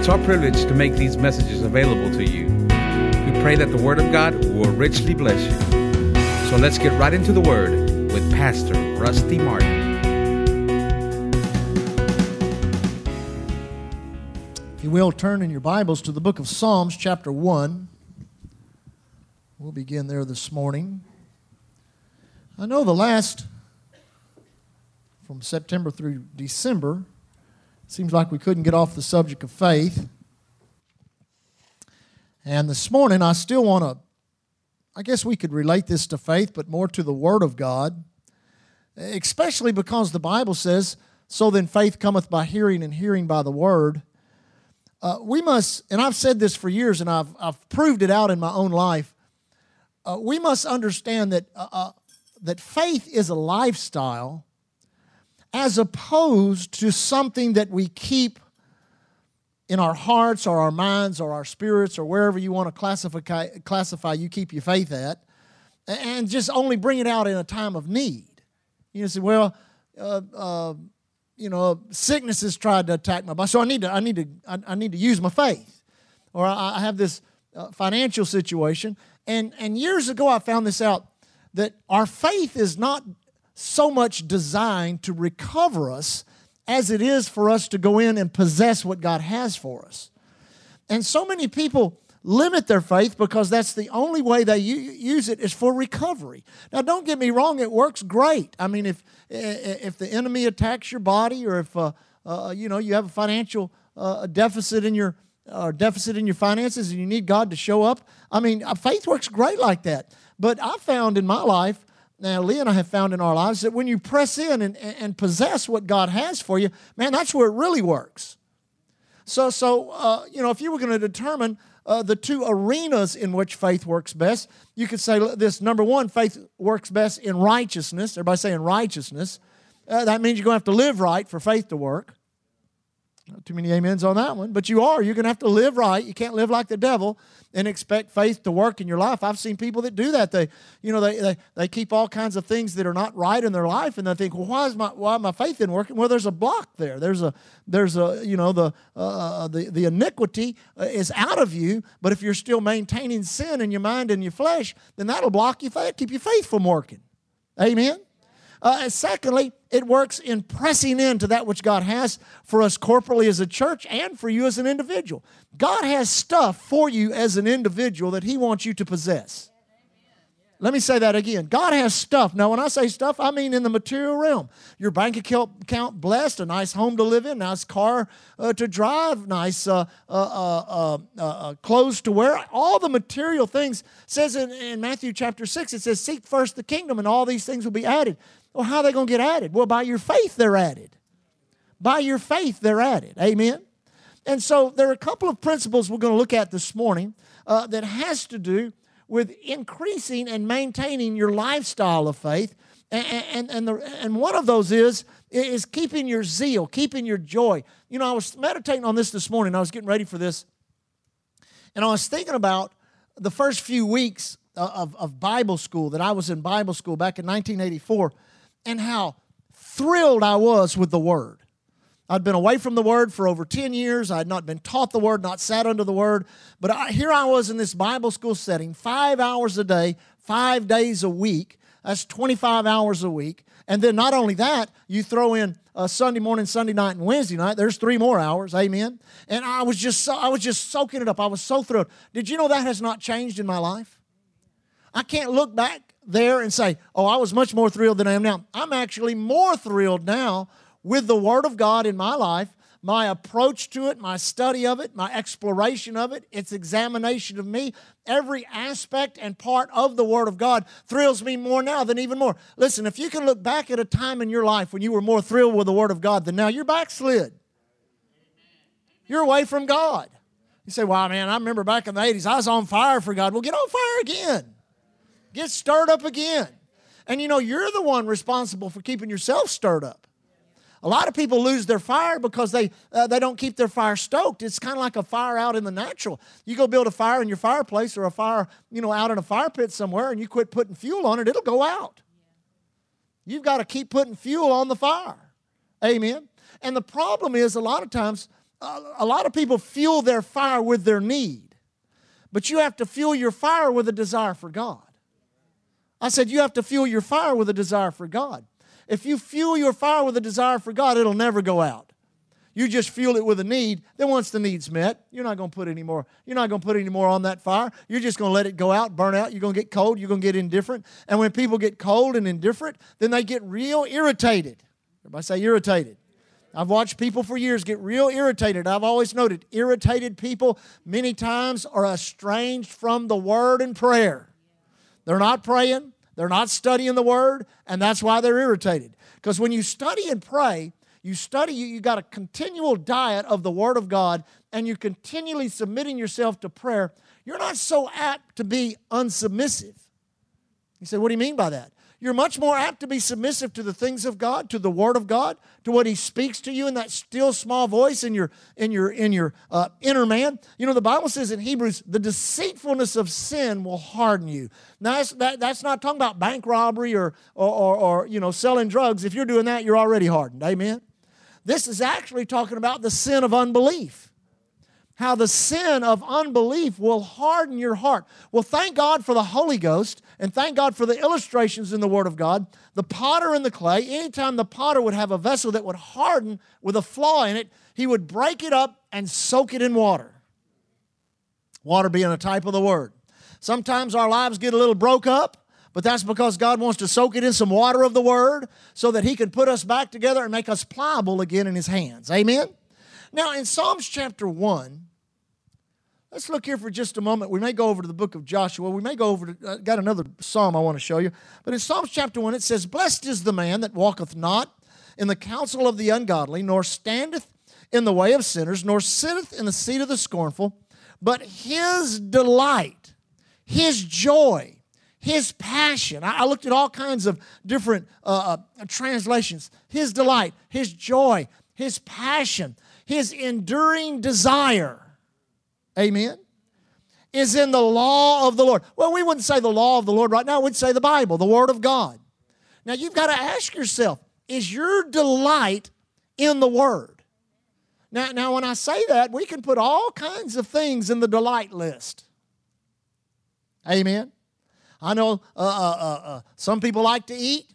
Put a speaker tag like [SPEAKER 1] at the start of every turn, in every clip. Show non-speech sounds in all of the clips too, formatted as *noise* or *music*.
[SPEAKER 1] It's our privilege to make these messages available to you. We pray that the Word of God will richly bless you. So let's get right into the Word with Pastor Rusty Martin.
[SPEAKER 2] If you will, turn in your Bibles to the book of Psalms, chapter 1. We'll begin there this morning. I know the last, from September through December, seems like we couldn't get off the subject of faith. And this morning, I still want to, I guess we could relate this to faith, but more to the Word of God, especially because the Bible says, So then faith cometh by hearing, and hearing by the Word. Uh, we must, and I've said this for years, and I've, I've proved it out in my own life. Uh, we must understand that, uh, uh, that faith is a lifestyle as opposed to something that we keep in our hearts or our minds or our spirits or wherever you want to classify, classify you keep your faith at, and just only bring it out in a time of need. You know, say, well, uh, uh, you know, sickness has tried to attack my body, so I need to, I need to, I, I need to use my faith, or I, I have this uh, financial situation. And and years ago, I found this out that our faith is not so much designed to recover us as it is for us to go in and possess what God has for us. And so many people limit their faith because that's the only way they use it is for recovery. Now, don't get me wrong; it works great. I mean, if if the enemy attacks your body, or if uh, uh, you know you have a financial uh, deficit in your uh, deficit in your finances, and you need God to show up, I mean, uh, faith works great like that. But I found in my life. Now, Lee and I have found in our lives that when you press in and, and possess what God has for you, man, that's where it really works. So, so uh, you know, if you were going to determine uh, the two arenas in which faith works best. You could say this number one, faith works best in righteousness. Everybody saying righteousness. Uh, that means you're going to have to live right for faith to work. Not too many amens on that one, but you are. You're going to have to live right. You can't live like the devil and expect faith to work in your life. I've seen people that do that. They, you know, they, they, they keep all kinds of things that are not right in their life, and they think, well, why is my why my faith isn't working? Well, there's a block there. There's a there's a you know the uh, the the iniquity uh, is out of you, but if you're still maintaining sin in your mind and your flesh, then that'll block your faith, keep your faith from working. Amen. Uh, and secondly, it works in pressing into that which God has for us corporally as a church and for you as an individual. God has stuff for you as an individual that He wants you to possess. Let me say that again. God has stuff. Now, when I say stuff, I mean in the material realm. Your bank account blessed, a nice home to live in, nice car uh, to drive, nice uh, uh, uh, uh, uh clothes to wear. All the material things says in, in Matthew chapter 6, it says, Seek first the kingdom, and all these things will be added. Well, how are they going to get added? Well, by your faith, they're added. By your faith, they're added. Amen? And so there are a couple of principles we're going to look at this morning uh, that has to do with increasing and maintaining your lifestyle of faith. And, and, and, the, and one of those is, is keeping your zeal, keeping your joy. You know, I was meditating on this this morning. I was getting ready for this. And I was thinking about the first few weeks of, of Bible school that I was in Bible school back in 1984 and how thrilled I was with the Word. I'd been away from the Word for over 10 years. I had not been taught the Word, not sat under the Word. But I, here I was in this Bible school setting, five hours a day, five days a week. That's 25 hours a week. And then not only that, you throw in uh, Sunday morning, Sunday night, and Wednesday night. There's three more hours. Amen. And I was just so, I was just soaking it up. I was so thrilled. Did you know that has not changed in my life? I can't look back there and say, oh, I was much more thrilled than I am now. I'm actually more thrilled now with the Word of God in my life, my approach to it, my study of it, my exploration of it, its examination of me. Every aspect and part of the Word of God thrills me more now than even more. Listen, if you can look back at a time in your life when you were more thrilled with the Word of God than now, you're backslid. You're away from God. You say, well, man, I remember back in the 80s, I was on fire for God. Well, get on fire again. Get stirred up again. And you know, you're the one responsible for keeping yourself stirred up. A lot of people lose their fire because they, uh, they don't keep their fire stoked. It's kind of like a fire out in the natural. You go build a fire in your fireplace or a fire, you know, out in a fire pit somewhere and you quit putting fuel on it, it'll go out. You've got to keep putting fuel on the fire. Amen. And the problem is a lot of times a lot of people fuel their fire with their need, but you have to fuel your fire with a desire for God. I said, you have to fuel your fire with a desire for God. If you fuel your fire with a desire for God, it'll never go out. You just fuel it with a need. Then once the need's met, you're not going to put any more. You're not going to put any more on that fire. You're just going to let it go out, burn out. You're going to get cold. You're going to get indifferent. And when people get cold and indifferent, then they get real irritated. Everybody say irritated. I've watched people for years get real irritated. I've always noted irritated people many times are estranged from the word and prayer. They're not praying, they're not studying the word, and that's why they're irritated. Because when you study and pray, you study, you, you got a continual diet of the Word of God, and you're continually submitting yourself to prayer, you're not so apt to be unsubmissive. You say, what do you mean by that? You're much more apt to be submissive to the things of God, to the Word of God, to what He speaks to you in that still small voice in your in your in your uh, inner man. You know, the Bible says in Hebrews, the deceitfulness of sin will harden you. Now, that's, that, that's not talking about bank robbery or, or, or, or you know selling drugs. If you're doing that, you're already hardened. Amen. This is actually talking about the sin of unbelief how the sin of unbelief will harden your heart. Well, thank God for the Holy Ghost and thank God for the illustrations in the Word of God. The potter and the clay, anytime the potter would have a vessel that would harden with a flaw in it, he would break it up and soak it in water. Water being a type of the Word. Sometimes our lives get a little broke up, but that's because God wants to soak it in some water of the Word so that He can put us back together and make us pliable again in His hands. Amen? Now, in Psalms chapter 1, Let's look here for just a moment. We may go over to the book of Joshua. We may go over to, uh, got another psalm I want to show you. But in Psalms chapter 1, it says, Blessed is the man that walketh not in the counsel of the ungodly, nor standeth in the way of sinners, nor sitteth in the seat of the scornful, but his delight, his joy, his passion. I, looked at all kinds of different uh, uh, translations. His delight, his joy, his passion, his enduring desire Amen. Is in the law of the Lord. Well, we wouldn't say the law of the Lord right now, we'd say the Bible, the Word of God. Now you've got to ask yourself is your delight in the Word? Now, now, when I say that, we can put all kinds of things in the delight list. Amen. I know uh, uh, uh, uh some people like to eat,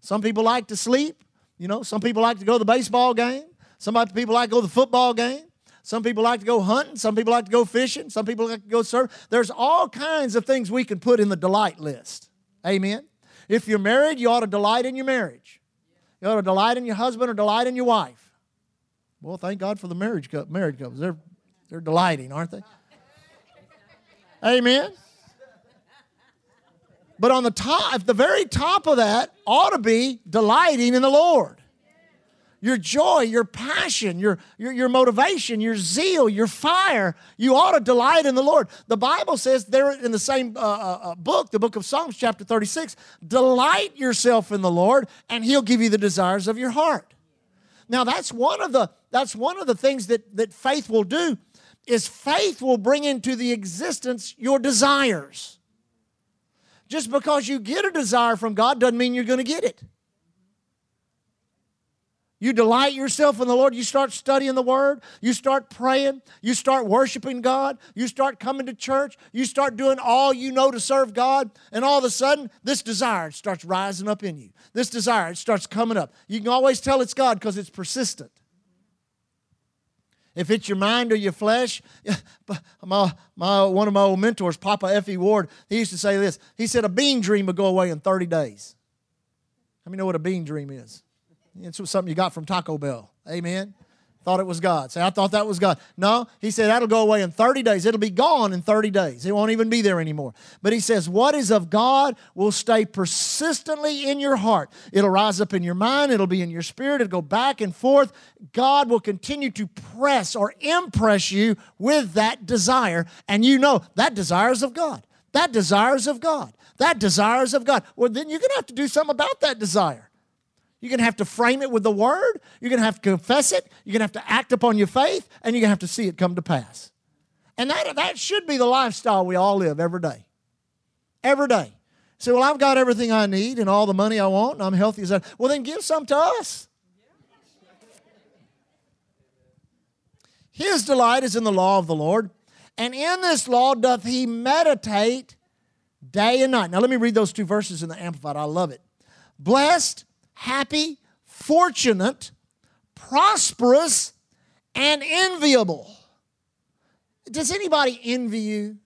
[SPEAKER 2] some people like to sleep. You know, some people like to go to the baseball game. Some people like to go to the football game. Some people like to go hunting. Some people like to go fishing. Some people like to go surf. There's all kinds of things we can put in the delight list. Amen. If you're married, you ought to delight in your marriage. You ought to delight in your husband or delight in your wife. Well, thank God for the marriage married couples. They're, they're delighting, aren't they? Amen. But on the top, the very top of that, ought to be delighting in the Lord your joy, your passion, your, your, your motivation, your zeal, your fire. You ought to delight in the Lord. The Bible says there in the same uh, uh, uh, book, the book of Psalms, chapter 36, delight yourself in the Lord, and He'll give you the desires of your heart. Now, that's one of the, that's one of the things that, that faith will do is faith will bring into the existence your desires. Just because you get a desire from God doesn't mean you're going to get it. You delight yourself in the Lord. You start studying the Word. You start praying. You start worshiping God. You start coming to church. You start doing all you know to serve God. And all of a sudden, this desire starts rising up in you. This desire it starts coming up. You can always tell it's God because it's persistent. If it's your mind or your flesh, *laughs* my, my, one of my old mentors, Papa F.E. Ward, he used to say this. He said, A bean dream will go away in 30 days. How many know what a bean dream is? It's something you got from Taco Bell. Amen. Thought it was God. Say, I thought that was God. No, he said that'll go away in 30 days. It'll be gone in 30 days. It won't even be there anymore. But he says, what is of God will stay persistently in your heart. It'll rise up in your mind, it'll be in your spirit, it'll go back and forth. God will continue to press or impress you with that desire. And you know that desire is of God. That desire is of God. That desire is of God. Well, then you're going to have to do something about that desire. You're going to have to frame it with the word. You're going to have to confess it. You're going to have to act upon your faith, and you're going to have to see it come to pass. And that, that should be the lifestyle we all live every day. Every day. Say, well, I've got everything I need and all the money I want, and I'm healthy as I. Well, then give some to us. His delight is in the law of the Lord, and in this law doth he meditate day and night. Now, let me read those two verses in the Amplified. I love it. Blessed, happy, fortunate, prosperous, and enviable. Does anybody envy you?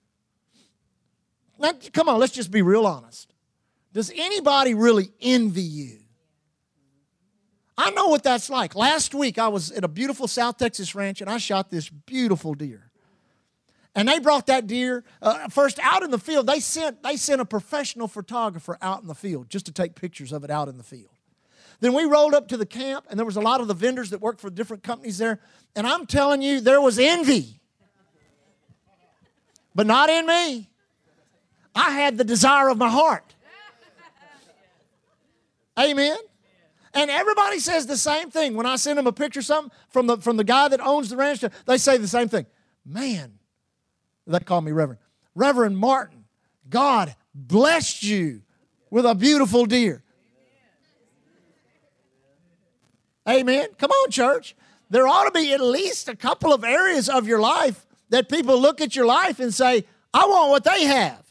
[SPEAKER 2] Now, come on, let's just be real honest. Does anybody really envy you? I know what that's like. Last week, I was at a beautiful South Texas ranch and I shot this beautiful deer. And they brought that deer uh, first out in the field. They sent, they sent a professional photographer out in the field just to take pictures of it out in the field. Then we rolled up to the camp, and there was a lot of the vendors that worked for different companies there. And I'm telling you, there was envy. But not in me. I had the desire of my heart. Amen. And everybody says the same thing. When I send them a picture something from the, from the guy that owns the ranch, they say the same thing. Man, they call me Reverend. Reverend Martin, God blessed you with a beautiful deer. Amen. Come on, church. There ought to be at least a couple of areas of your life that people look at your life and say, I want what they have.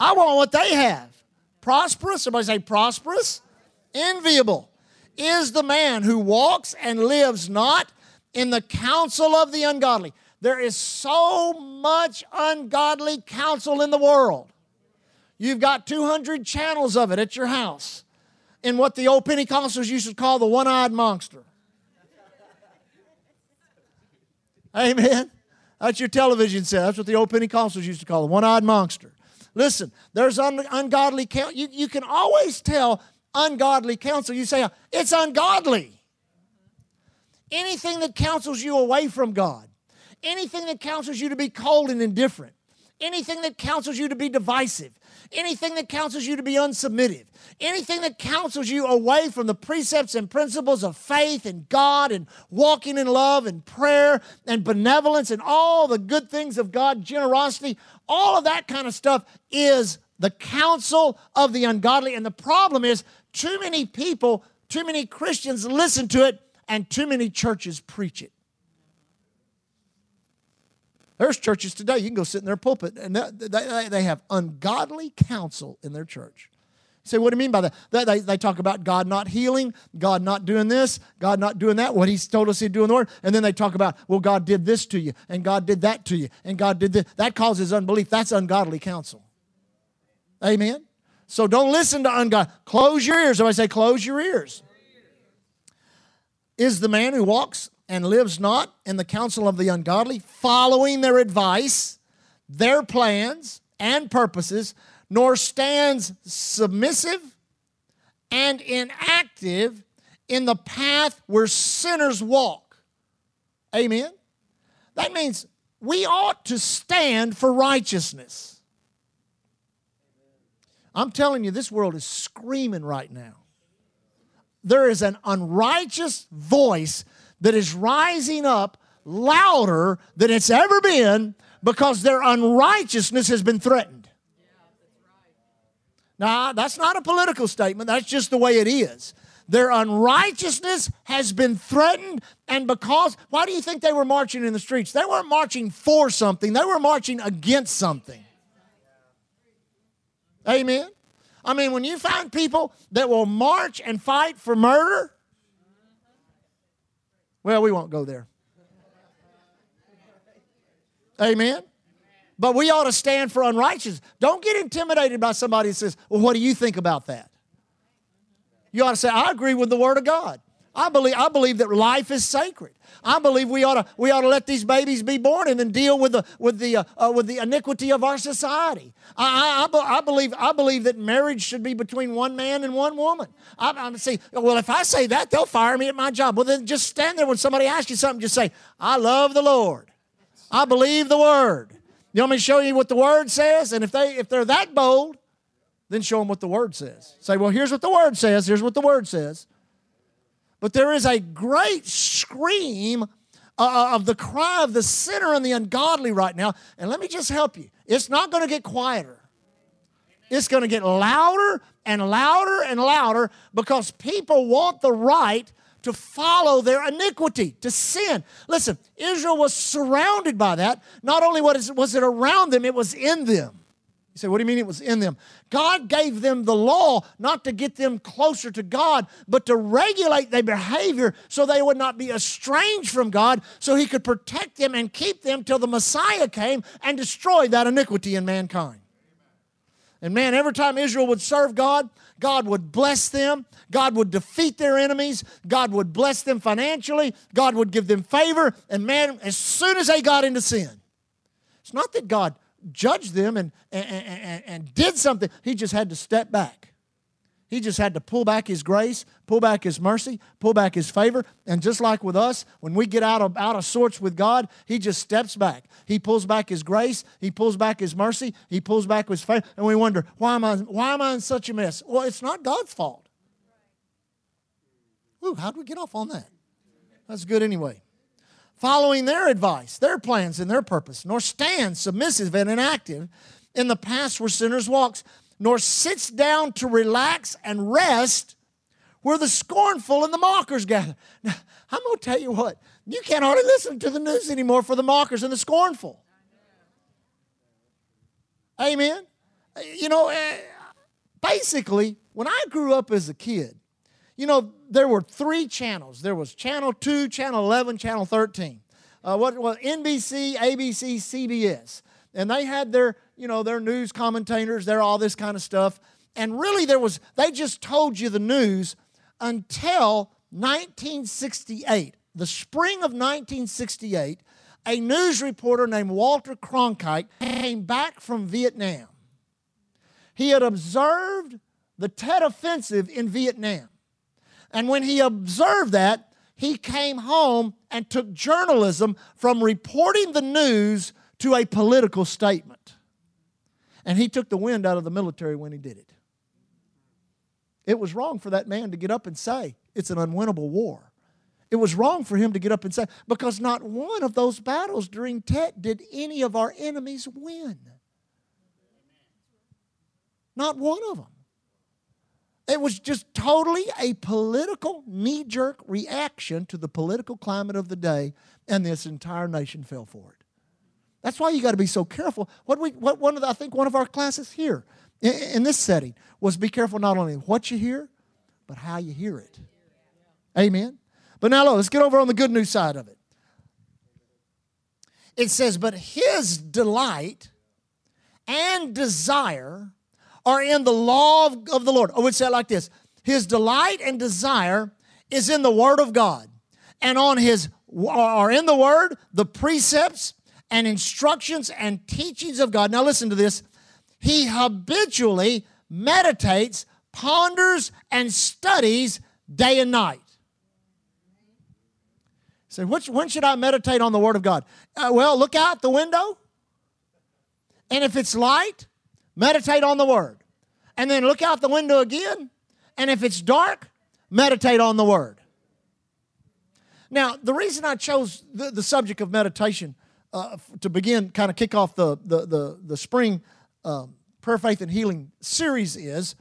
[SPEAKER 2] I want what they have. Prosperous, somebody say prosperous enviable is the man who walks and lives not in the counsel of the ungodly. There is so much ungodly counsel in the world. You've got 200 channels of it at your house in what the old Pentecostals used to call the one eyed monster. Amen. That's your television set. That's what the old Pentecostals used to call the one eyed monster. Listen, there's un- ungodly counsel. You, you can always tell ungodly counsel, you say, it's ungodly. Anything that counsels you away from God, anything that counsels you to be cold and indifferent, anything that counsels you to be divisive, anything that counsels you to be unsubmissive, anything that counsels you away from the precepts and principles of faith and God and walking in love and prayer and benevolence and all the good things of God, generosity, all of that kind of stuff is the counsel of the ungodly. And the problem is, too many people, too many Christians listen to it, and too many churches preach it. There's churches today, you can go sit in their pulpit, and they, they have ungodly counsel in their church. Say, what do you mean by that? They, they talk about God not healing, God not doing this, God not doing that, what He's told us He'd do in the Word. And then they talk about, well, God did this to you, and God did that to you, and God did this. That causes unbelief. That's ungodly counsel. Amen? So don't listen to ungodly. Close your ears. I say, close your ears. Is the man who walks and lives not in the counsel of the ungodly, following their advice, their plans, and purposes, nor stands submissive and inactive in the path where sinners walk. Amen? That means we ought to stand for righteousness. I'm telling you, this world is screaming right now. There is an unrighteous voice that is rising up louder than it's ever been because their unrighteousness has been threatened. Now, that's not a political statement, that's just the way it is. Their unrighteousness has been threatened, and because, why do you think they were marching in the streets? They weren't marching for something, they were marching against something. Amen. I mean, when you find people that will march and fight for murder, well, we won't go there. Amen. But we ought to stand for unrighteousness. Don't get intimidated by somebody that says, Well, what do you think about that? You ought to say, I agree with the Word of God. I believe, I believe that life is sacred. I believe we ought to, we ought to let these babies be born and then deal with the, with the, uh, uh, with the iniquity of our society. I, I, I, believe, I believe that marriage should be between one man and one woman. I, I'm say, well, if I say that, they'll fire me at my job. Well, then just stand there when somebody asks you something, just say, I love the Lord. I believe the word. You want me to show you what the word says? And if, they, if they're that bold, then show them what the word says. Say, well, here's what the word says. Here's what the word says. But there is a great scream uh, uh, of the cry of the sinner and the ungodly right now. And let me just help you. It's not going to get quieter. It's going to get louder and louder and louder because people want the right to follow their iniquity, to sin. Listen, Israel was surrounded by that. Not only was it around them, it was in them. You say, what do you mean it was in them? God gave them the law not to get them closer to God, but to regulate their behavior so they would not be estranged from God, so He could protect them and keep them till the Messiah came and destroyed that iniquity in mankind. And man, every time Israel would serve God, God would bless them. God would defeat their enemies. God would bless them financially. God would give them favor. And man, as soon as they got into sin, it's not that God judged them and, and, and, and did something. He just had to step back. He just had to pull back his grace, pull back his mercy, pull back his favor. And just like with us, when we get out of, out of sorts with God, he just steps back. He pulls back his grace, he pulls back his mercy, he pulls back his favor. And we wonder, why am I, why am I in such a mess? Well, it's not God's fault. Ooh, how'd we get off on that? That's good anyway following their advice, their plans, and their purpose, nor stands submissive and inactive in the paths where sinners walks, nor sits down to relax and rest where the scornful and the mockers gather. *laughs* Now, I'm going to tell you what, you can't hardly listen to the news anymore for the mockers and the scornful. Amen. You know, eh, basically, when I grew up as a kid, you know, there were three channels. There was Channel 2, Channel 11, Channel 13. Uh, what, what NBC, ABC, CBS. And they had their, you know, their news commentators, their all this kind of stuff. And really there was, they just told you the news until 1968. The spring of 1968, a news reporter named Walter Cronkite came back from Vietnam. He had observed the Tet Offensive in Vietnam. And when he observed that, he came home and took journalism from reporting the news to a political statement. And he took the wind out of the military when he did it. It was wrong for that man to get up and say, it's an unwinnable war. It was wrong for him to get up and say, because not one of those battles during Tet did any of our enemies win. Not one of them. It was just totally a political knee jerk reaction to the political climate of the day, and this entire nation fell for it. That's why you got to be so careful. What we, what one of the, I think one of our classes here in, in this setting was be careful not only what you hear, but how you hear it. Amen. But now look, let's get over on the good news side of it. It says, but his delight and desire are in the law of, of the Lord. I would say it like this His delight and desire is in the Word of God. And on His, are in the Word, the precepts and instructions and teachings of God. Now listen to this. He habitually meditates, ponders, and studies day and night. So, which, when should I meditate on the Word of God? Uh, well, look out the window, and if it's light, meditate on the word. And then look out the window again, and if it's dark, meditate on the word. Now, the reason I chose the, the subject of meditation uh, to begin, kind of kick off the, the, the, the spring um, prayer, faith, and healing series is,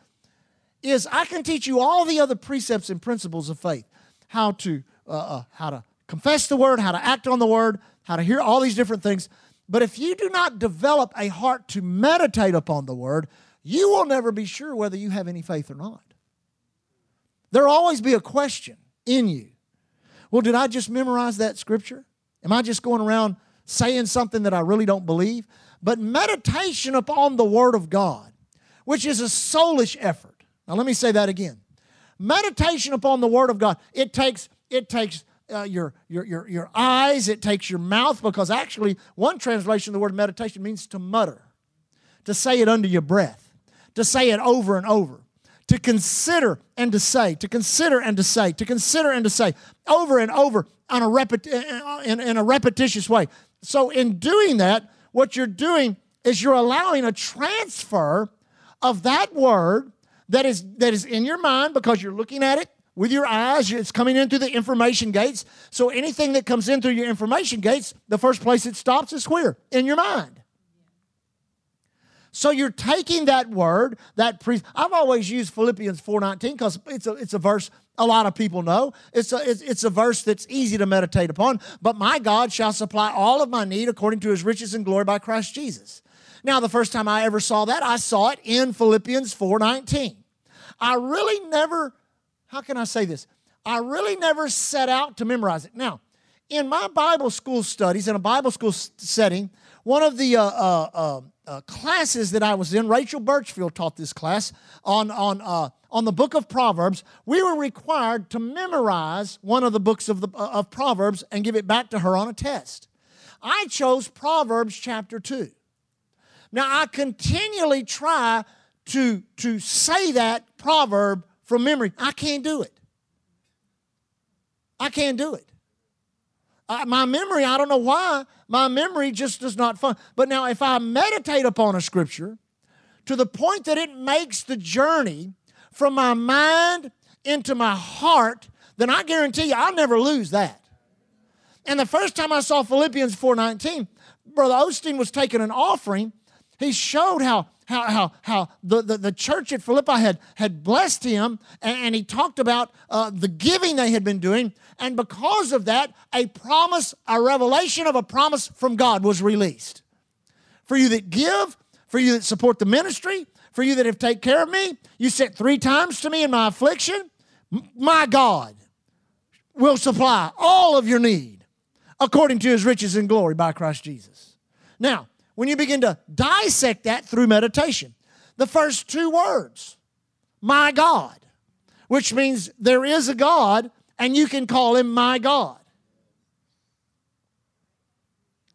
[SPEAKER 2] is I can teach you all the other precepts and principles of faith. How to, uh, uh, how to confess the word, how to act on the word, how to hear all these different things. But if you do not develop a heart to meditate upon the word, you will never be sure whether you have any faith or not. There'll always be a question in you. Well, did I just memorize that scripture? Am I just going around saying something that I really don't believe? But meditation upon the Word of God, which is a soulish effort. Now, let me say that again. Meditation upon the Word of God, it takes, it takes uh, your, your, your, your eyes, it takes your mouth, because actually, one translation of the word meditation means to mutter, to say it under your breath, to say it over and over, to consider and to say, to consider and to say, to consider and to say, over and over on a repet- in, in a repetitious way. So, in doing that, what you're doing is you're allowing a transfer of that word that is, that is in your mind because you're looking at it with your eyes. It's coming in through the information gates. So anything that comes in through your information gates, the first place it stops is where? In your mind. So you're taking that word, that pre- I've always used Philippians 4:19 because it's a, it's a verse a lot of people know. It's a, it's, it's a verse that's easy to meditate upon. But my God shall supply all of my need according to his riches and glory by Christ Jesus. Now, the first time I ever saw that, I saw it in Philippians 4.19. I really never, how can I say this? I really never set out to memorize it. Now, in my Bible school studies, in a Bible school setting, one of the uh, uh, uh, uh, classes that I was in, Rachel Birchfield taught this class on, on, uh, on the book of Proverbs. We were required to memorize one of the books of, the, uh, of Proverbs and give it back to her on a test. I chose Proverbs chapter 2. Now, I continually try to, to say that proverb from memory. I can't do it. I can't do it. Uh, my memory, I don't know why, my memory just does not fun. But now, if I meditate upon a scripture to the point that it makes the journey from my mind into my heart, then I guarantee you I'll never lose that. And the first time I saw Philippians 4:19, Brother Osteen was taking an offering. He showed how how, how, how the, the, the, church at Philippi had, had blessed him, and, and he talked about uh, the giving they had been doing. And because of that, a promise, a revelation of a promise from God was released. For you that give, for you that support the ministry, for you that have taken care of me, you said three times to me in my affliction, my God will supply all of your need according to his riches and glory by Christ Jesus. Now, when you begin to dissect that through meditation. The first two words, my God, which means there is a God and you can call him my God.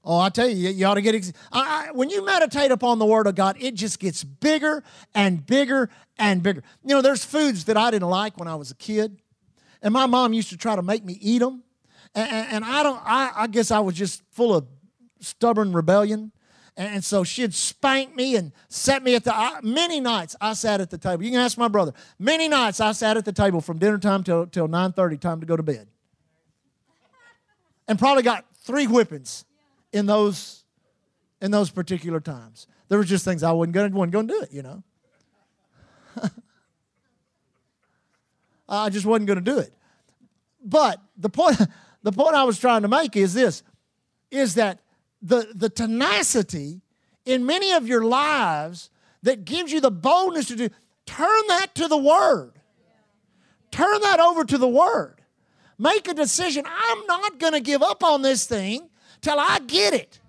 [SPEAKER 2] Oh, I tell you, you ought to get. Ex- I, I, when you meditate upon the Word of God, it just gets bigger and bigger and bigger. You know, there's foods that I didn't like when I was a kid, and my mom used to try to make me eat them, and, and I don't. I, I guess I was just full of stubborn rebellion, and so she'd spank me and set me at the, I, many nights I sat at the table. You can ask my brother. Many nights I sat at the table from dinner time till, till 9.30, time to go to bed. And probably got three whippings in those, in those particular times. There were just things I wasn't going wasn't to do it, you know. *laughs* I just wasn't going to do it. But the point, *laughs* the point I was trying to make is this, is that the, the tenacity in many of your lives that gives you the boldness to do, turn that to the Word. Turn that over to the Word. Make a decision. I'm not going to give up on this thing till I get it.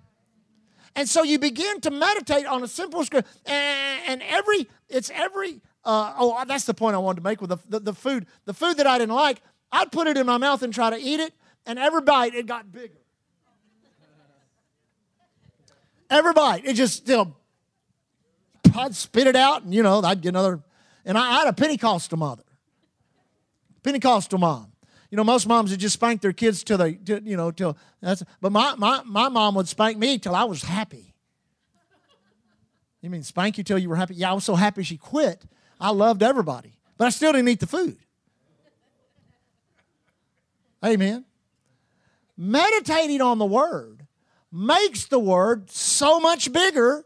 [SPEAKER 2] And so you begin to meditate on a simple script, and, every it's every. Uh, oh, that's the point I wanted to make with the, the, the food. The food that I didn't like, I'd put it in my mouth and try to eat it, and every bite it got bigger. Every bite. It just, you know, I'd spit it out and, you know, I'd get another. And I, I had a Pentecostal mother, Pentecostal mom. You know, most moms would just spank their kids till they, you know, till that's. But my, my, my mom would spank me till I was happy. You mean spank you till you were happy? Yeah, I was so happy she quit. I loved everybody, but I still didn't eat the food. Amen. Meditating on the word makes the word so much bigger,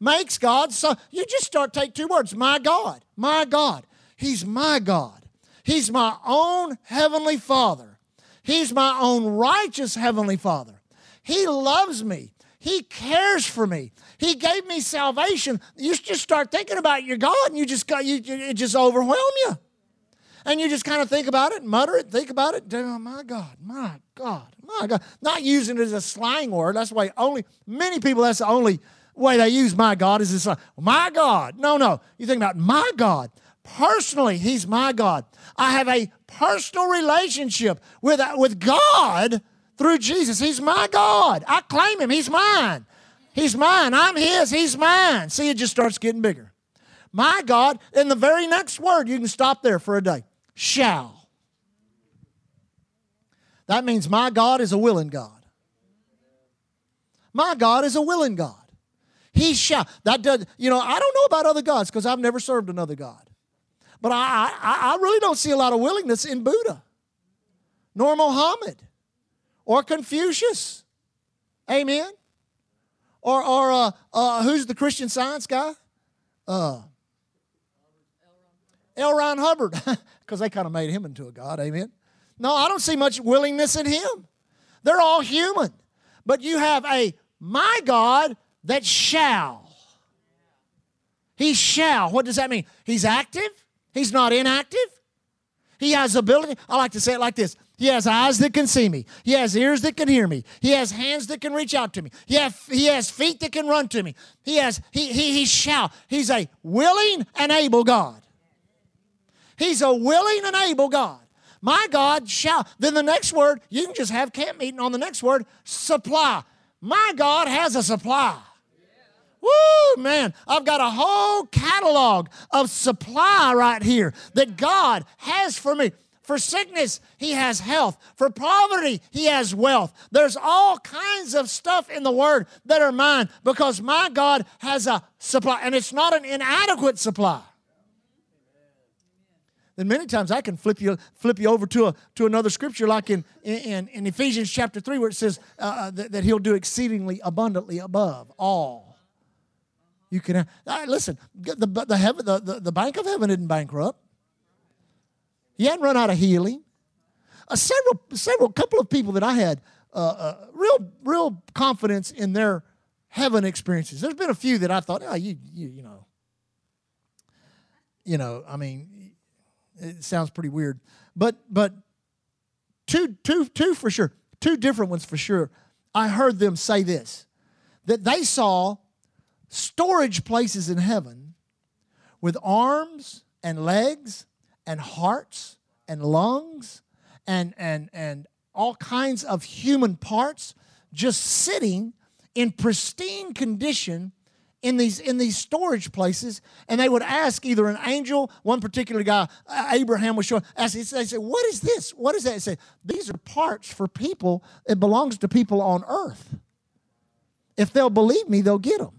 [SPEAKER 2] makes God so. You just start take two words my God, my God. He's my God. He's my own heavenly Father. He's my own righteous heavenly Father. He loves me. He cares for me. He gave me salvation. You just start thinking about your God and you just got you it just overwhelm you. And you just kind of think about it, mutter it, think about it. Oh my God, my God, my God. Not using it as a slang word. That's why only many people, that's the only way they use my God is this my God. No, no. You think about my God. Personally, He's my God. I have a personal relationship with, uh, with God through Jesus. He's my God. I claim Him. He's mine. He's mine. I'm His. He's mine. See, it just starts getting bigger. My God, in the very next word, you can stop there for a day shall. That means my God is a willing God. My God is a willing God. He shall. That does, you know, I don't know about other gods because I've never served another God. But I, I, I really don't see a lot of willingness in Buddha, nor Mohammed, or Confucius. Amen. Or, or uh, uh, who's the Christian science guy? Uh, L. Ron Hubbard. *laughs* because they kind of made him into a God. Amen. No, I don't see much willingness in him. They're all human. But you have a my God that shall. He shall. What does that mean? He's active. He's not inactive. He has ability. I like to say it like this He has eyes that can see me. He has ears that can hear me. He has hands that can reach out to me. He, have, he has feet that can run to me. He has, he, he, he shall. He's a willing and able God. He's a willing and able God. My God shall. Then the next word, you can just have camp meeting on the next word, supply. My God has a supply. Woo, man, I've got a whole catalog of supply right here that God has for me. For sickness, He has health. For poverty, He has wealth. There's all kinds of stuff in the Word that are mine because my God has a supply, and it's not an inadequate supply. Then many times I can flip you flip you over to a to another scripture like in in, in Ephesians chapter three where it says uh, uh that, that He'll do exceedingly abundantly above all you can uh, listen. The, the, heaven, the, the, the bank of heaven isn't bankrupt. He hadn't run out of healing. Uh, several, several, couple of people that I had uh, real, real confidence in their heaven experiences. There's been a few that I thought, oh, you, you, you know, you know. I mean, it sounds pretty weird, but, but two, two, two for sure, two different ones for sure. I heard them say this that they saw storage places in heaven with arms and legs and hearts and lungs and, and, and all kinds of human parts just sitting in pristine condition in these in these storage places and they would ask either an angel one particular guy abraham was showing ask they say what is this? What is that? Say these are parts for people. It belongs to people on earth. If they'll believe me they'll get them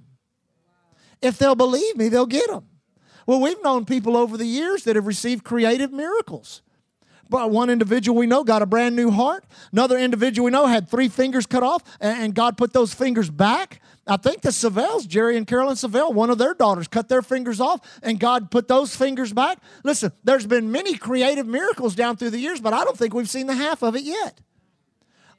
[SPEAKER 2] if they'll believe me, they'll get them. Well, we've known people over the years that have received creative miracles. But one individual we know got a brand new heart. Another individual we know had three fingers cut off, and God put those fingers back. I think the Savelles, Jerry and Carolyn Savelle, one of their daughters cut their fingers off, and God put those fingers back. Listen, there's been many creative miracles down through the years, but I don't think we've seen the half of it yet.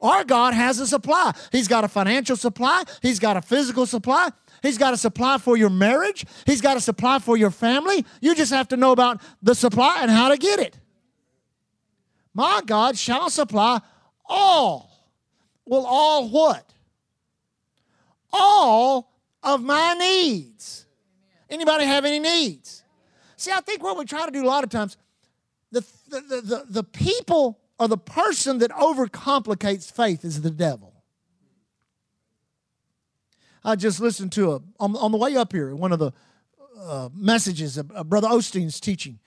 [SPEAKER 2] Our God has a supply. He's got a financial supply, He's got a physical supply, He's got a supply for your marriage. He's got a supply for your family. You just have to know about the supply and how to get it. My God shall supply all. Well, all what? All of my needs. Anybody have any needs? See, I think what we try to do a lot of times, the, the, the, the, people or the person that overcomplicates faith is the devil. I just listened to a on, on the way up here one of the uh, messages of, of Brother Osteen's teaching,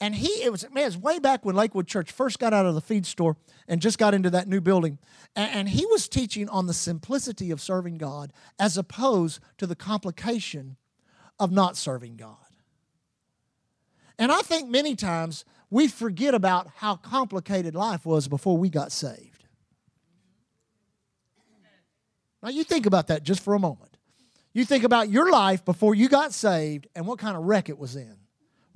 [SPEAKER 2] and he it was man, it was way back when Lakewood Church first got out of the feed store and just got into that new building, and, and he was teaching on the simplicity of serving God as opposed to the complication of not serving God. And I think many times we forget about how complicated life was before we got saved. Now, you think about that just for a moment. You think about your life before you got saved and what kind of wreck it was in,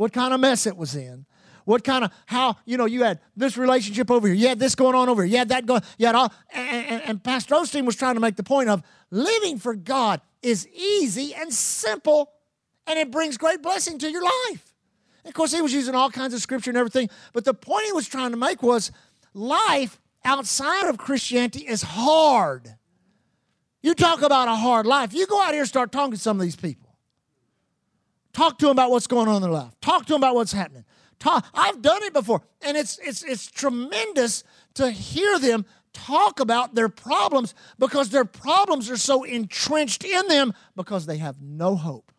[SPEAKER 2] what kind of mess it was in, what kind of how you know you had this relationship over here, you had this going on over here, you had that going, you had all. And, and, and Pastor Osteen was trying to make the point of living for God is easy and simple, and it brings great blessing to your life. Of course, he was using all kinds of scripture and everything, but the point he was trying to make was life outside of Christianity is hard. You talk about a hard life. You go out here and start talking to some of these people. Talk to them about what's going on in their life. Talk to them about what's happening. Talk. I've done it before, and it's it's it's tremendous to hear them talk about their problems because their problems are so entrenched in them because they have no hope.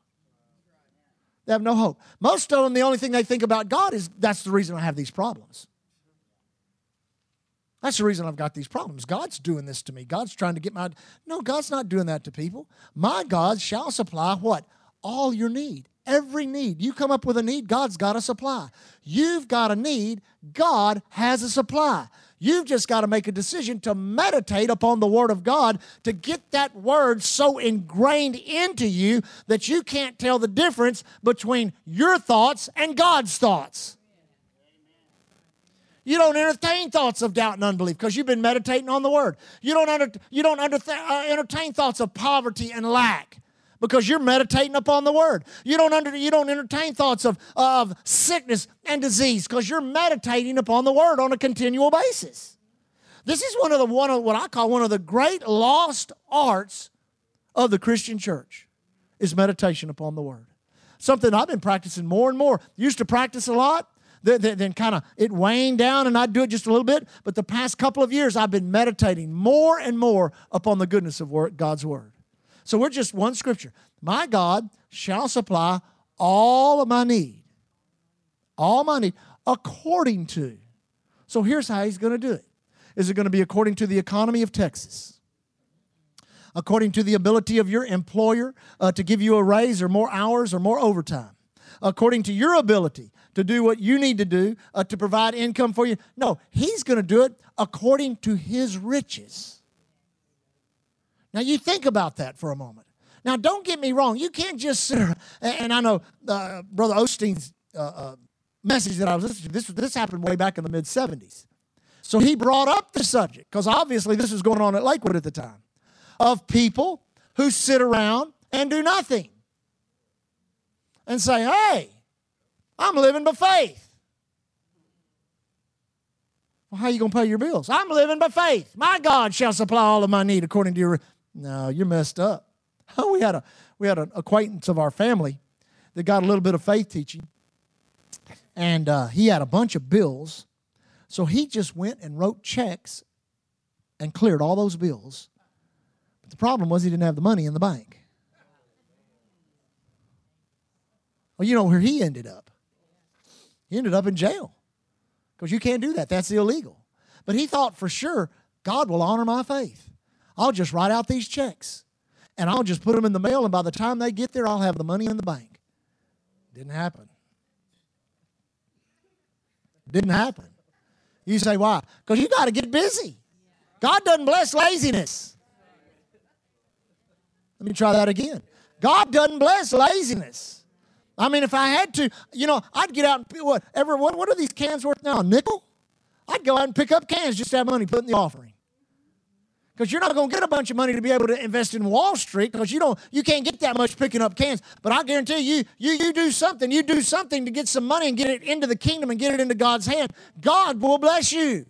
[SPEAKER 2] They have no hope. Most of them, the only thing they think about God is that's the reason I have these problems. That's the reason I've got these problems. God's doing this to me. God's trying to get my. No, God's not doing that to people. My God shall supply what? All your need. Every need. You come up with a need, God's got a supply. You've got a need, God has a supply. You've just got to make a decision to meditate upon the Word of God to get that Word so ingrained into you that you can't tell the difference between your thoughts and God's thoughts. You don't entertain thoughts of doubt and unbelief because you've been meditating on the Word. You don't, under, you don't under, uh, entertain thoughts of poverty and lack because you're meditating upon the Word. You don't, under, you don't entertain thoughts of, of sickness and disease because you're meditating upon the Word on a continual basis. This is one of the one of what I call one of the great lost arts of the Christian church is meditation upon the Word. Something I've been practicing more and more. Used to practice a lot then, then kind of it waned down and I'd do it just a little bit. But the past couple of years, I've been meditating more and more upon the goodness of God's word. So we're just one scripture. My God shall supply all of my need, all my need, according to. So here's how he's going to do it. Is it going to be according to the economy of Texas? According to the ability of your employer uh, to give you a raise or more hours or more overtime? According to your ability to do what you need to do uh, to provide income for you. No, He's going to do it according to His riches. Now, you think about that for a moment. Now, don't get me wrong. You can't just sit and I know uh, Brother Osteen's uh, uh, message that I was listening to, this, this happened way back in the mid 70s. So he brought up the subject, because obviously this was going on at Lakewood at the time, of people who sit around and do nothing and say, hey, I'm living by faith. Well, how are you going to pay your bills? I'm living by faith. My God shall supply all of my need according to your. No, you're messed up. *laughs* we had a we had an acquaintance of our family that got a little bit of faith teaching, and uh, he had a bunch of bills, so he just went and wrote checks and cleared all those bills. But the problem was he didn't have the money in the bank. Well, you know where he ended up. He ended up in jail because you can't do that. That's illegal. But he thought for sure God will honor my faith. I'll just write out these checks and I'll just put them in the mail, and by the time they get there, I'll have the money in the bank. Didn't happen. Didn't happen. You say, why? Because you got to get busy. God doesn't bless laziness. Let me try that again. God doesn't bless laziness. I mean, if I had to, you know, I'd get out and what ever what, what are these cans worth now? A nickel? I'd go out and pick up cans just to have money put in the offering. Because you're not going to get a bunch of money to be able to invest in Wall Street because you don't you can't get that much picking up cans. But I guarantee you, you you do something, you do something to get some money and get it into the kingdom and get it into God's hand. God will bless you.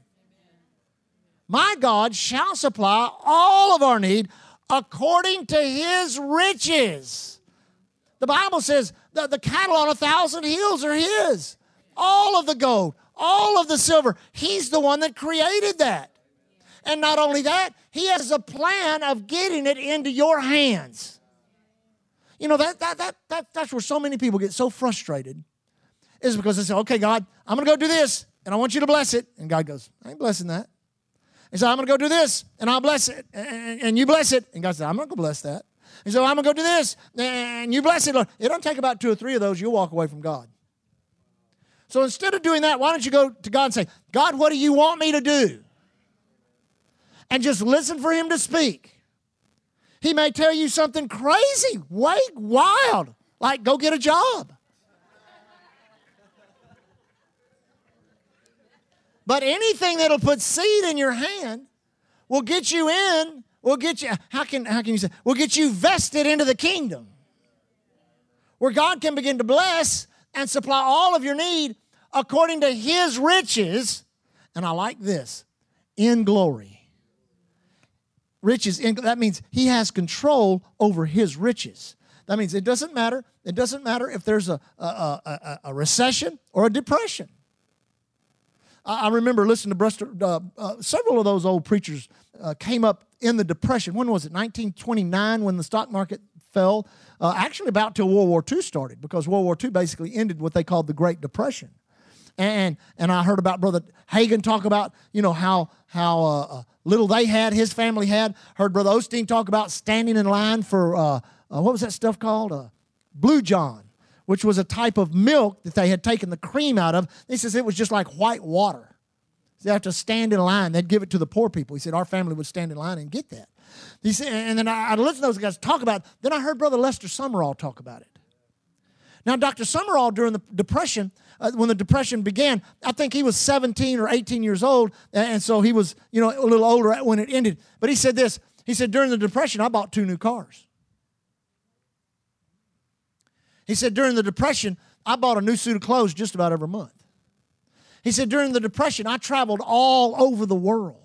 [SPEAKER 2] My God shall supply all of our need according to his riches. The Bible says the, the cattle on a thousand hills are His. All of the gold, all of the silver. He's the one that created that. And not only that, He has a plan of getting it into your hands. You know, that, that, that, that, that's where so many people get so frustrated, is because they say, okay, God, I'm going to go do this, and I want you to bless it. And God goes, I ain't blessing that. He said, I'm going to go do this, and I'll bless it, and, and you bless it. And God said, I'm not going to bless that. And so I'm going to go do this, and you bless it, Lord. It don't take about two or three of those, you'll walk away from God. So instead of doing that, why don't you go to God and say, God, what do you want me to do? And just listen for Him to speak. He may tell you something crazy, way wild, like go get a job. But anything that'll put seed in your hand will get you in We'll get you, how can, how can you say, we'll get you vested into the kingdom where God can begin to bless and supply all of your need according to his riches. And I like this in glory. Riches, that means he has control over his riches. That means it doesn't matter. It doesn't matter if there's a, a, a, a recession or a depression. I, I remember listening to Buster, uh, uh, several of those old preachers uh, came up in the Depression. When was it? 1929 when the stock market fell. Uh, actually, about till World War II started because World War II basically ended what they called the Great Depression. And and I heard about Brother Hagin talk about you know how how uh, uh, little they had, his family had. Heard Brother Osteen talk about standing in line for uh, uh what was that stuff called? Uh, Blue John, which was a type of milk that they had taken the cream out of. He says it was just like white water. They have to stand in line. They'd give it to the poor people. He said our family would stand in line and get that. He said, and then I, I listened to those guys talk about it. Then I heard Brother Lester Sumrall talk about it. Now, Dr. Sumrall, during the Depression, uh, when the Depression began, I think he was 17 or 18 years old, and so he was, you know, a little older when it ended. But he said this He said, during the Depression, I bought two new cars. He said, during the Depression, I bought a new suit of clothes just about every month. He said, during the Depression, I traveled all over the world.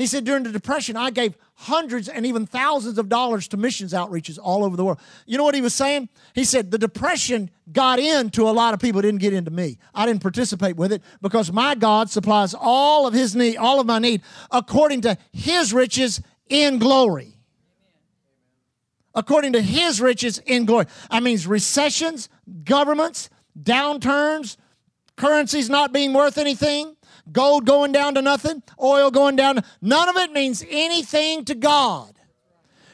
[SPEAKER 2] He said, during the Depression, I gave hundreds and even thousands of dollars to missions outreaches all over the world. You know what he was saying? He said, the Depression got into a lot of people, didn't get into me. I didn't participate with it because my God supplies all of his need, all of my need, according to his riches in glory. According to his riches in glory. I mean, recessions, governments, downturns, currencies not being worth anything gold going down to nothing, oil going down. None of it means anything to God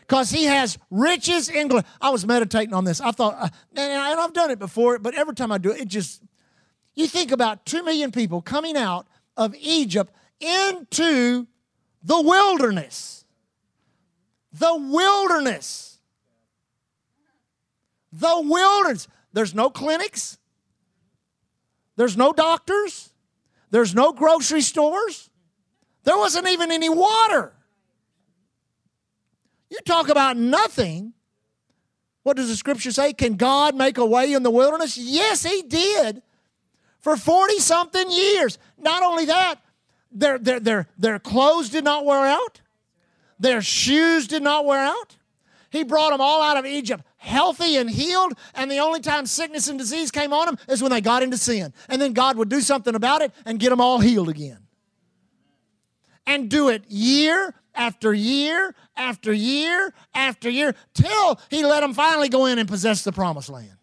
[SPEAKER 2] because He has riches in glory. I was meditating on this. I thought, uh, and I've done it before, but every time I do it, it just, you think about two million people coming out of Egypt into the wilderness. The wilderness. The wilderness. There's no clinics. There's no doctors. There's no grocery stores. There wasn't even any water. You talk about nothing. What does the scripture say? Can God make a way in the wilderness? Yes, He did for 40 something years. Not only that, their, their, their, their clothes did not wear out, their shoes did not wear out. He brought them all out of Egypt healthy and healed, and the only time sickness and disease came on them is when they got into sin. And then God would do something about it and get them all healed again. And do it year after year after year after year till He let them finally go in and possess the promised land.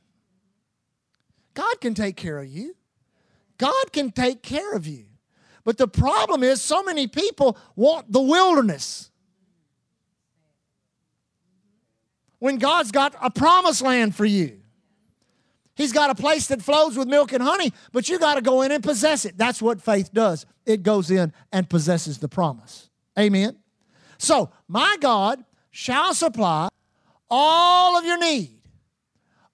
[SPEAKER 2] God can take care of you, God can take care of you. But the problem is, so many people want the wilderness. When God's got a promised land for you. He's got a place that flows with milk and honey, but you got to go in and possess it. That's what faith does. It goes in and possesses the promise. Amen. So, my God shall supply all of your need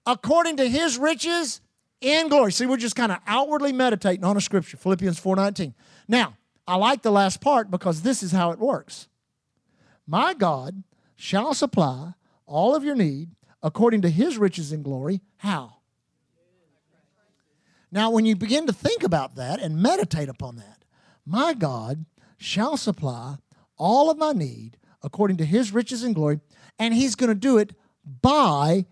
[SPEAKER 2] according to his riches in glory. See, we're just kind of outwardly meditating on a scripture, Philippians 4:19. Now, I like the last part because this is how it works. My God shall supply all of your need according to his riches and glory. How? Now, when you begin to think about that and meditate upon that, my God shall supply all of my need according to his riches and glory, and he's going to do it by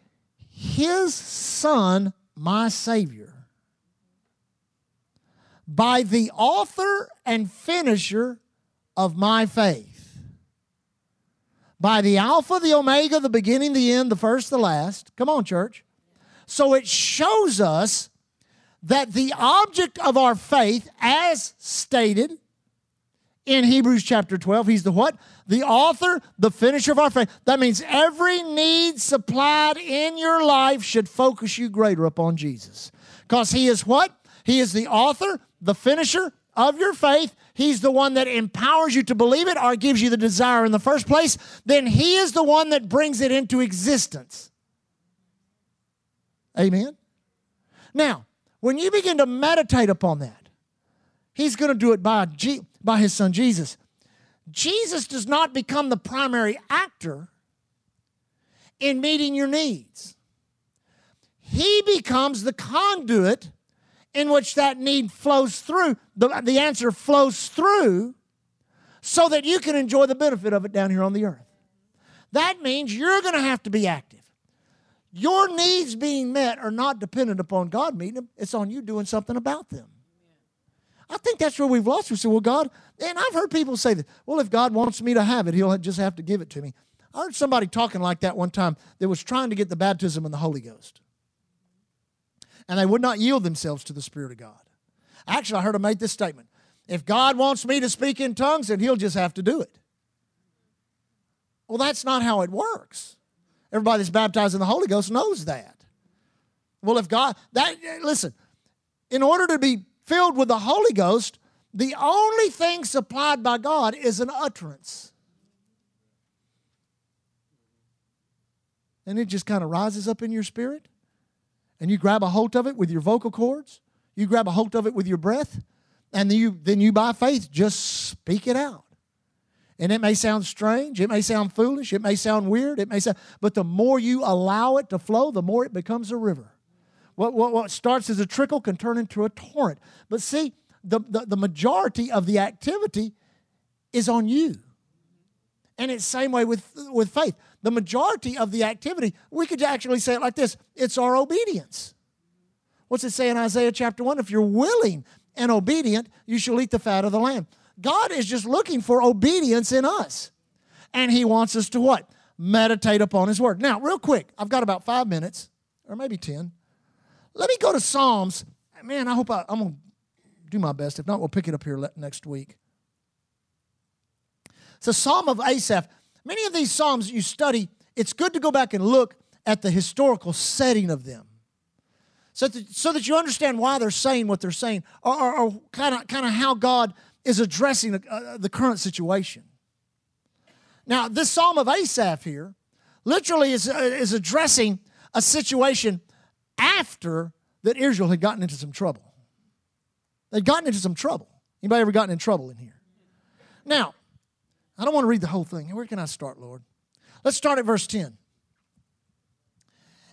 [SPEAKER 2] his Son, my Savior. By the author and finisher of my faith by the Alpha, the Omega, the beginning, the end, the first, the last. Come on, church. So it shows us that the object of our faith, as stated in Hebrews chapter 12, he's the what? The author, the finisher of our faith. That means every need supplied in your life should focus you greater upon Jesus. Because he is what? He is the author, the finisher of your faith, He's the one that empowers you to believe it or gives you the desire in the first place, then He is the one that brings it into existence. Amen? Now, when you begin to meditate upon that, He's going to do it by, G- by His Son Jesus. Jesus does not become the primary actor in meeting your needs. He becomes the conduit in which that need flows through, the, the answer flows through so that you can enjoy the benefit of it down here on the earth. That means you're going to have to be active. Your needs being met are not dependent upon God meeting them, it's on you doing something about them. I think that's where we've lost. We say, well, God, and I've heard people say that, well, if God wants me to have it, He'll just have to give it to me. I heard somebody talking like that one time that was trying to get the baptism in the Holy Ghost and they would not yield themselves to the Spirit of God. Actually, I heard him make this statement If God wants me to speak in tongues, then he'll just have to do it. Well, that's not how it works. Everybody that's baptized in the Holy Ghost knows that. Well, if God, that, listen, in order to be filled with the Holy Ghost, the only thing supplied by God is an utterance. And it just kind of rises up in your spirit and you grab a hold of it with your vocal cords, you grab a hold of it with your breath, and then you, then you by faith just speak it out. And it may sound strange, it may sound foolish, it may sound weird, it may sound, but the more you allow it to flow, the more it becomes a river. What, what, what starts as a trickle can turn into a torrent. But see, the, the, the majority of the activity is on you. And it's same way with, with faith. The majority of the activity, we could actually say it like this it's our obedience. What's it say in Isaiah chapter 1? If you're willing and obedient, you shall eat the fat of the land. God is just looking for obedience in us. And He wants us to what? Meditate upon His Word. Now, real quick, I've got about five minutes, or maybe 10. Let me go to Psalms. Man, I hope I, I'm going to do my best. If not, we'll pick it up here next week. It's a Psalm of Asaph. Many of these Psalms you study, it's good to go back and look at the historical setting of them so that, so that you understand why they're saying what they're saying or kind of kind of how God is addressing uh, the current situation. Now, this Psalm of Asaph here literally is, uh, is addressing a situation after that Israel had gotten into some trouble. They'd gotten into some trouble. Anybody ever gotten in trouble in here? Now, I don't want to read the whole thing. Where can I start, Lord? Let's start at verse 10.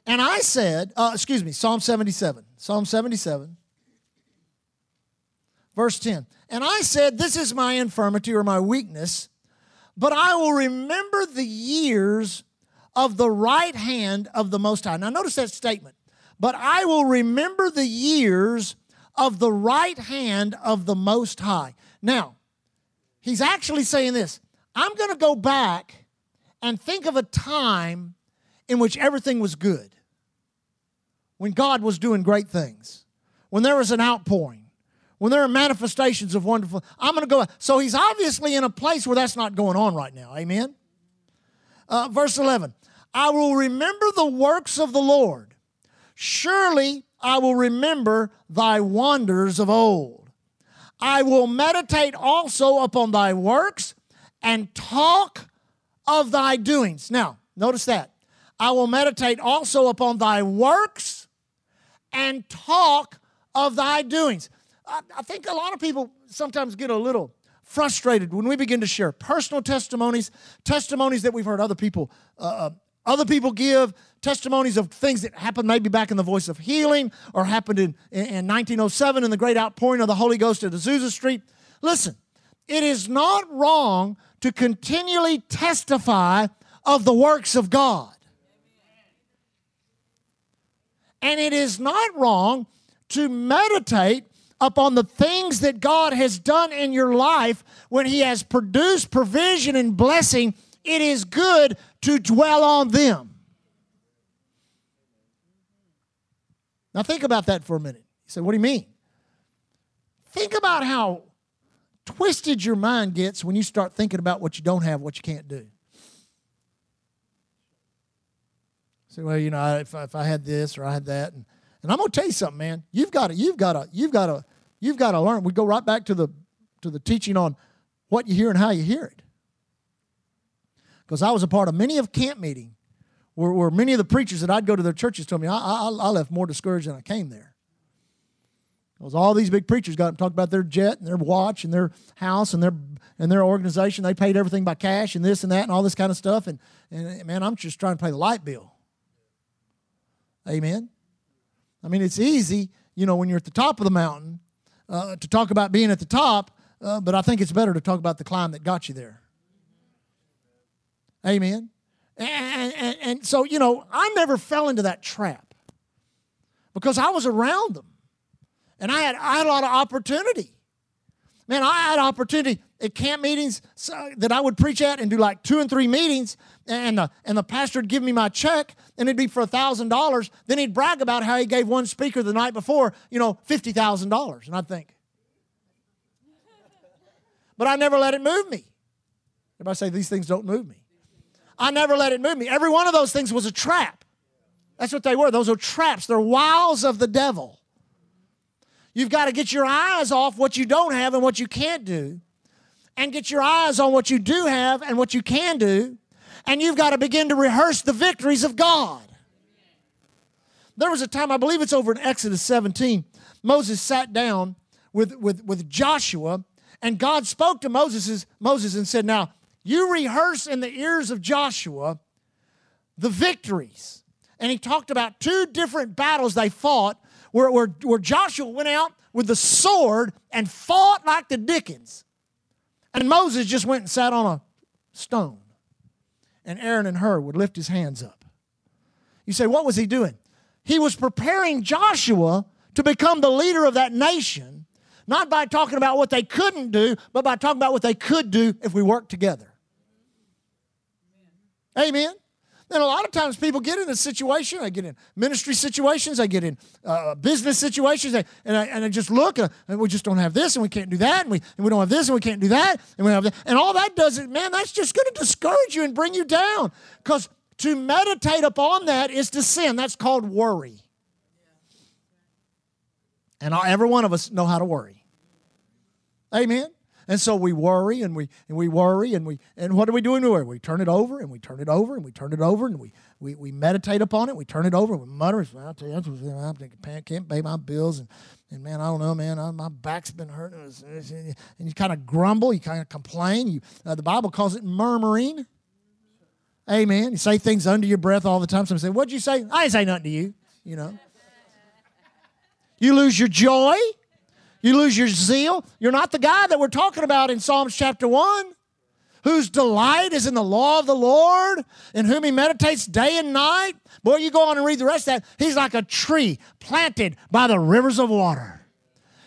[SPEAKER 2] And I said, uh, excuse me, Psalm 77. Psalm 77, verse 10. And I said, This is my infirmity or my weakness, but I will remember the years of the right hand of the Most High. Now, notice that statement. But I will remember the years of the right hand of the Most High. Now, he's actually saying this I'm going to go back and think of a time in which everything was good when God was doing great things, when there was an outpouring, when there are manifestations of wonderful. I'm going to go. So he's obviously in a place where that's not going on right now. Amen. Uh, verse 11 I will remember the works of the Lord. Surely I will remember thy wonders of old. I will meditate also upon thy works and talk of thy doings. Now, notice that. I will meditate also upon thy works and talk of thy doings. I, I think a lot of people sometimes get a little frustrated when we begin to share personal testimonies, testimonies that we've heard other people uh, uh other people give, testimonies of things that happened maybe back in the voice of healing or happened in, in 1907 in the great outpouring of the Holy Ghost at Azusa Street. Listen, it is not wrong to continually testify of the works of God. And it is not wrong to meditate upon the things that God has done in your life when He has produced provision and blessing. It is good to dwell on them. Now, think about that for a minute. You say, What do you mean? Think about how twisted your mind gets when you start thinking about what you don't have, what you can't do. Say, well, you know, if, if I had this or I had that, and, and I'm gonna tell you something, man. You've got to, you've got to, you've got to, you've got to learn. We go right back to the to the teaching on what you hear and how you hear it. Because I was a part of many of camp meeting where, where many of the preachers that I'd go to their churches told me I, I, I left more discouraged than I came there. Because all these big preachers got to talk about their jet and their watch and their house and their and their organization. They paid everything by cash and this and that and all this kind of stuff. And, and man, I'm just trying to pay the light bill. Amen. I mean, it's easy, you know, when you're at the top of the mountain uh, to talk about being at the top, uh, but I think it's better to talk about the climb that got you there. Amen. And, and, and so, you know, I never fell into that trap because I was around them and I had, I had a lot of opportunity. Man, I had opportunity at camp meetings that I would preach at and do like two and three meetings, and the, and the pastor would give me my check, and it'd be for $1,000. Then he'd brag about how he gave one speaker the night before, you know, $50,000. And I'd think, but I never let it move me. Everybody say these things don't move me. I never let it move me. Every one of those things was a trap. That's what they were. Those are traps. They're wiles of the devil. You've got to get your eyes off what you don't have and what you can't do and get your eyes on what you do have and what you can do, and you've got to begin to rehearse the victories of God. There was a time, I believe it's over in Exodus 17, Moses sat down with, with, with Joshua, and God spoke to Moses, Moses and said, Now, you rehearse in the ears of Joshua the victories. And he talked about two different battles they fought where, where, where Joshua went out with the sword and fought like the Dickens. And Moses just went and sat on a stone. And Aaron and Hur would lift his hands up. You say, what was he doing? He was preparing Joshua to become the leader of that nation, not by talking about what they couldn't do, but by talking about what they could do if we worked together. Amen. Then a lot of times people get in a situation, I get in ministry situations, I get in uh, business situations, and, I, and I just look, uh, and we just don't have this, and we can't do that, and we, and we don't have this, and we can't do that, and we have that. And all that does is, man, that's just going to discourage you and bring you down. Because to meditate upon that is to sin. That's called worry. And every one of us know how to worry. Amen. And so we worry and we and we worry and we and what are we doing to it? We turn it over and we turn it over and we turn it over and we we, we meditate upon it. We turn it over. And we mutter. I'll tell you, I can't pay my bills and and man, I don't know, man, I, my back's been hurting. And you kind of grumble, you kind of complain. You uh, the Bible calls it murmuring. Amen. You say things under your breath all the time. Some say, "What'd you say?" I didn't say nothing to you. You know. You lose your joy. You lose your zeal. You're not the guy that we're talking about in Psalms chapter 1, whose delight is in the law of the Lord, in whom he meditates day and night. Boy, you go on and read the rest of that. He's like a tree planted by the rivers of water.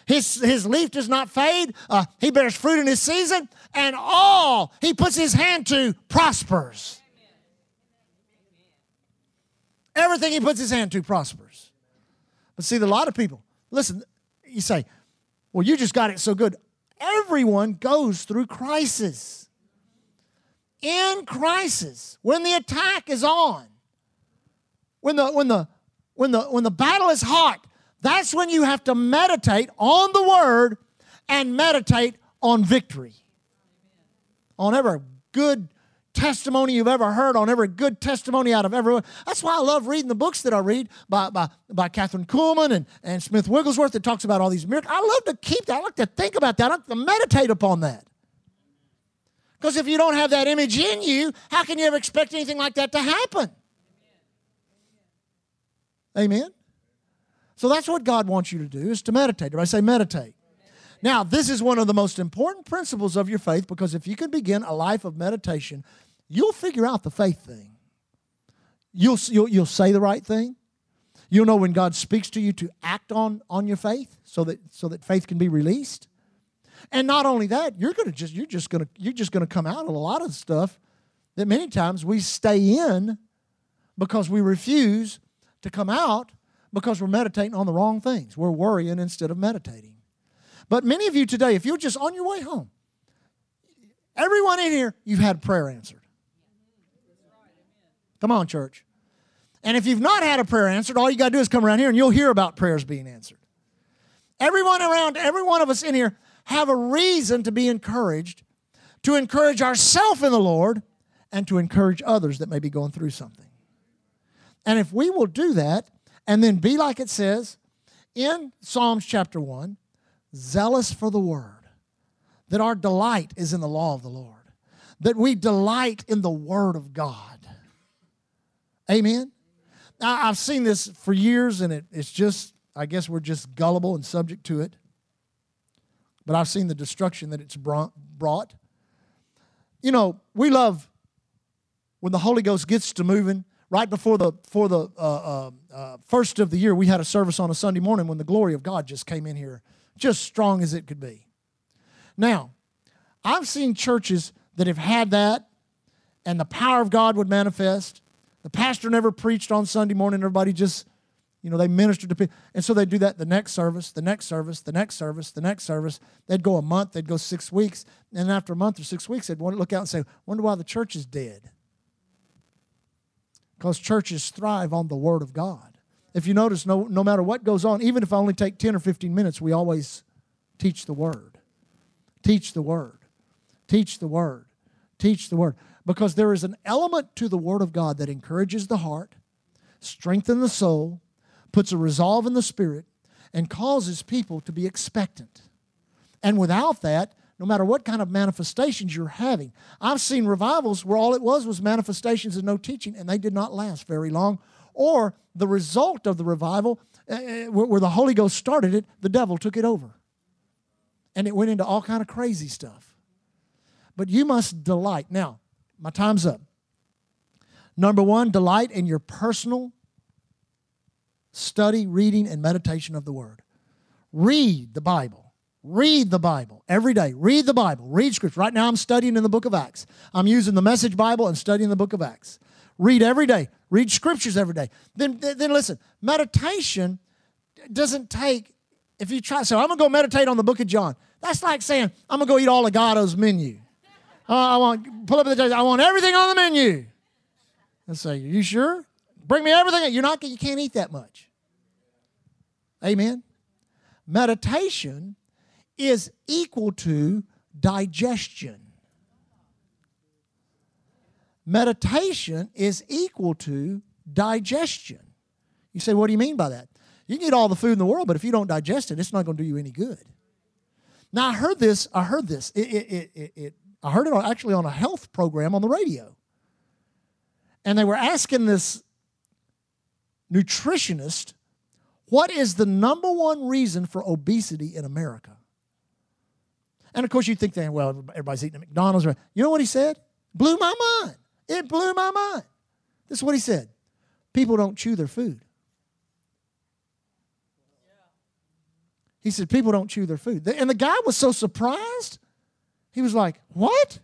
[SPEAKER 2] His, his leaf does not fade. Uh, he bears fruit in his season, and all he puts his hand to prospers. Everything he puts his hand to prospers. But see, a lot of people, listen, you say, well, you just got it so good. Everyone goes through crisis. In crisis, when the attack is on, when the when the when the when the battle is hot, that's when you have to meditate on the word and meditate on victory. On every good testimony you've ever heard, on every good testimony out of everyone. That's why I love reading the books that I read by, by, by Kathryn Kuhlman and, and Smith Wigglesworth that talks about all these miracles. I love to keep that. I like to think about that. I like to meditate upon that. Because if you don't have that image in you, how can you ever expect anything like that to happen? Amen. So that's what God wants you to do is to meditate. I say meditate. Now, this is one of the most important principles of your faith because if you can begin a life of meditation, you'll figure out the faith thing. You'll, you'll, you'll say the right thing. You'll know when God speaks to you to act on, on your faith so that, so that faith can be released. And not only that, you're gonna just you're just gonna you're just gonna come out of a lot of stuff that many times we stay in because we refuse to come out because we're meditating on the wrong things. We're worrying instead of meditating. But many of you today, if you're just on your way home, everyone in here, you've had prayer answered. Come on, church. And if you've not had a prayer answered, all you got to do is come around here and you'll hear about prayers being answered. Everyone around, every one of us in here have a reason to be encouraged, to encourage ourselves in the Lord, and to encourage others that may be going through something. And if we will do that and then be like it says in Psalms chapter 1, zealous for the word, that our delight is in the law of the Lord, that we delight in the word of God. Amen. Now, I've seen this for years, and it, it's just, I guess we're just gullible and subject to it. But I've seen the destruction that it's brought. You know, we love when the Holy Ghost gets to moving. Right before the for the uh, uh, uh, first of the year, we had a service on a Sunday morning when the glory of God just came in here, just strong as it could be. Now, I've seen churches that have had that, and the power of God would manifest, the pastor never preached on Sunday morning. Everybody just, you know, they ministered to people. And so they'd do that the next service, the next service, the next service, the next service. They'd go a month, they'd go six weeks. And after a month or six weeks, they'd look out and say, wonder why the church is dead. Because churches thrive on the Word of God. If you notice, no, no matter what goes on, even if I only take 10 or 15 minutes, we always teach the Word. Teach the Word. Teach the Word. Teach the Word because there is an element to the Word of God that encourages the heart, strengthens the soul, puts a resolve in the spirit, and causes people to be expectant. And without that, no matter what kind of manifestations you're having, I've seen revivals where all it was was manifestations and no teaching, and they did not last very long. Or the result of the revival, uh, where the Holy Ghost started it, the devil took it over. And it went into all kind of crazy stuff. But you must delight. Now, my time's up. Number one, delight in your personal study, reading, and meditation of the Word. Read the Bible. Read the Bible every day. Read the Bible. Read Scripture. Right now, I'm studying in the book of Acts. I'm using the Message Bible and studying the book of Acts. Read every day. Read Scriptures every day. Then, then listen, meditation doesn't take, if you try, so I'm going to go meditate on the book of John. That's like saying, I'm going to go eat all of menu. Uh, I want, pull up the, I want everything on the menu. Let's say, you sure? Bring me everything. You're not, you can't eat that much. Amen. Meditation is equal to digestion. Meditation is equal to digestion. You say, what do you mean by that? You can eat all the food in the world, but if you don't digest it, it's not going to do you any good. Now I heard this. I heard this. It, it, it, it, I heard it actually on a health program on the radio and they were asking this nutritionist, what is the number one reason for obesity in America? And of course, you think, that, well, everybody's eating at McDonald's. You know what he said? Blew my mind. It blew my mind. This is what he said people don't chew their food. He said, people don't chew their food. And the guy was so surprised. He was like, what?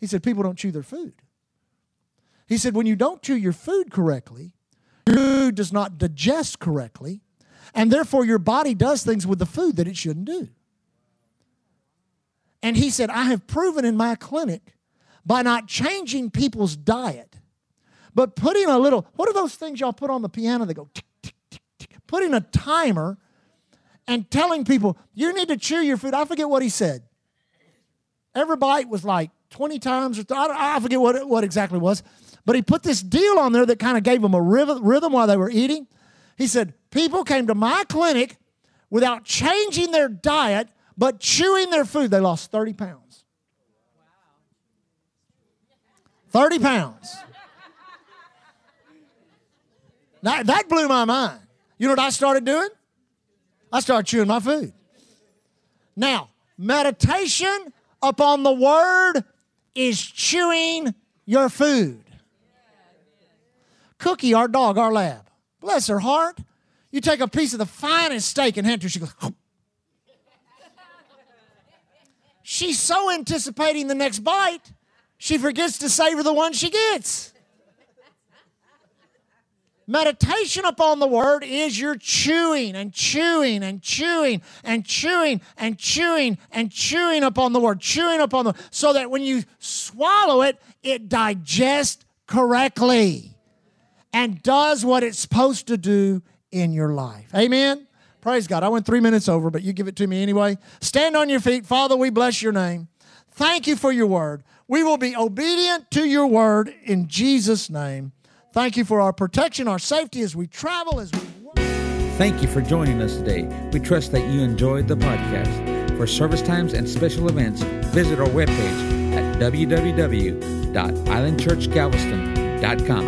[SPEAKER 2] He said, people don't chew their food. He said, when you don't chew your food correctly, your food does not digest correctly, and therefore your body does things with the food that it shouldn't do. And he said, I have proven in my clinic by not changing people's diet, but putting a little, what are those things y'all put on the piano that go tick, tick, tick, tick? Putting a timer and telling people, you need to chew your food. I forget what he said. Every bite was like 20 times, or I forget what, what exactly was. But he put this deal on there that kind of gave them a rhythm while they were eating. He said, People came to my clinic without changing their diet, but chewing their food. They lost 30 pounds. 30 pounds. That blew my mind. You know what I started doing? I started chewing my food. Now, meditation upon the word is chewing your food. Cookie, our dog, our lab. Bless her heart. You take a piece of the finest steak and hand her, she goes, She's so anticipating the next bite, she forgets to savor the one she gets. Meditation upon the word is your chewing and chewing and chewing and chewing and chewing and chewing upon the word, chewing upon the so that when you swallow it, it digests correctly and does what it's supposed to do in your life. Amen. Praise God. I went three minutes over, but you give it to me anyway. Stand on your feet. Father, we bless your name. Thank you for your word. We will be obedient to your word in Jesus' name. Thank you for our protection, our safety as we travel, as we work.
[SPEAKER 1] Thank you for joining us today. We trust that you enjoyed the podcast. For service times and special events, visit our webpage at www.islandchurchgalveston.com.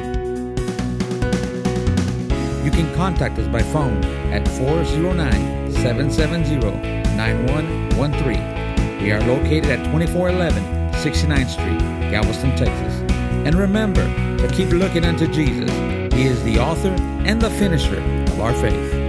[SPEAKER 1] You can contact us by phone at 409 770 9113. We are located at 2411 69th Street, Galveston, Texas. And remember to keep looking unto Jesus. He is the author and the finisher of our faith.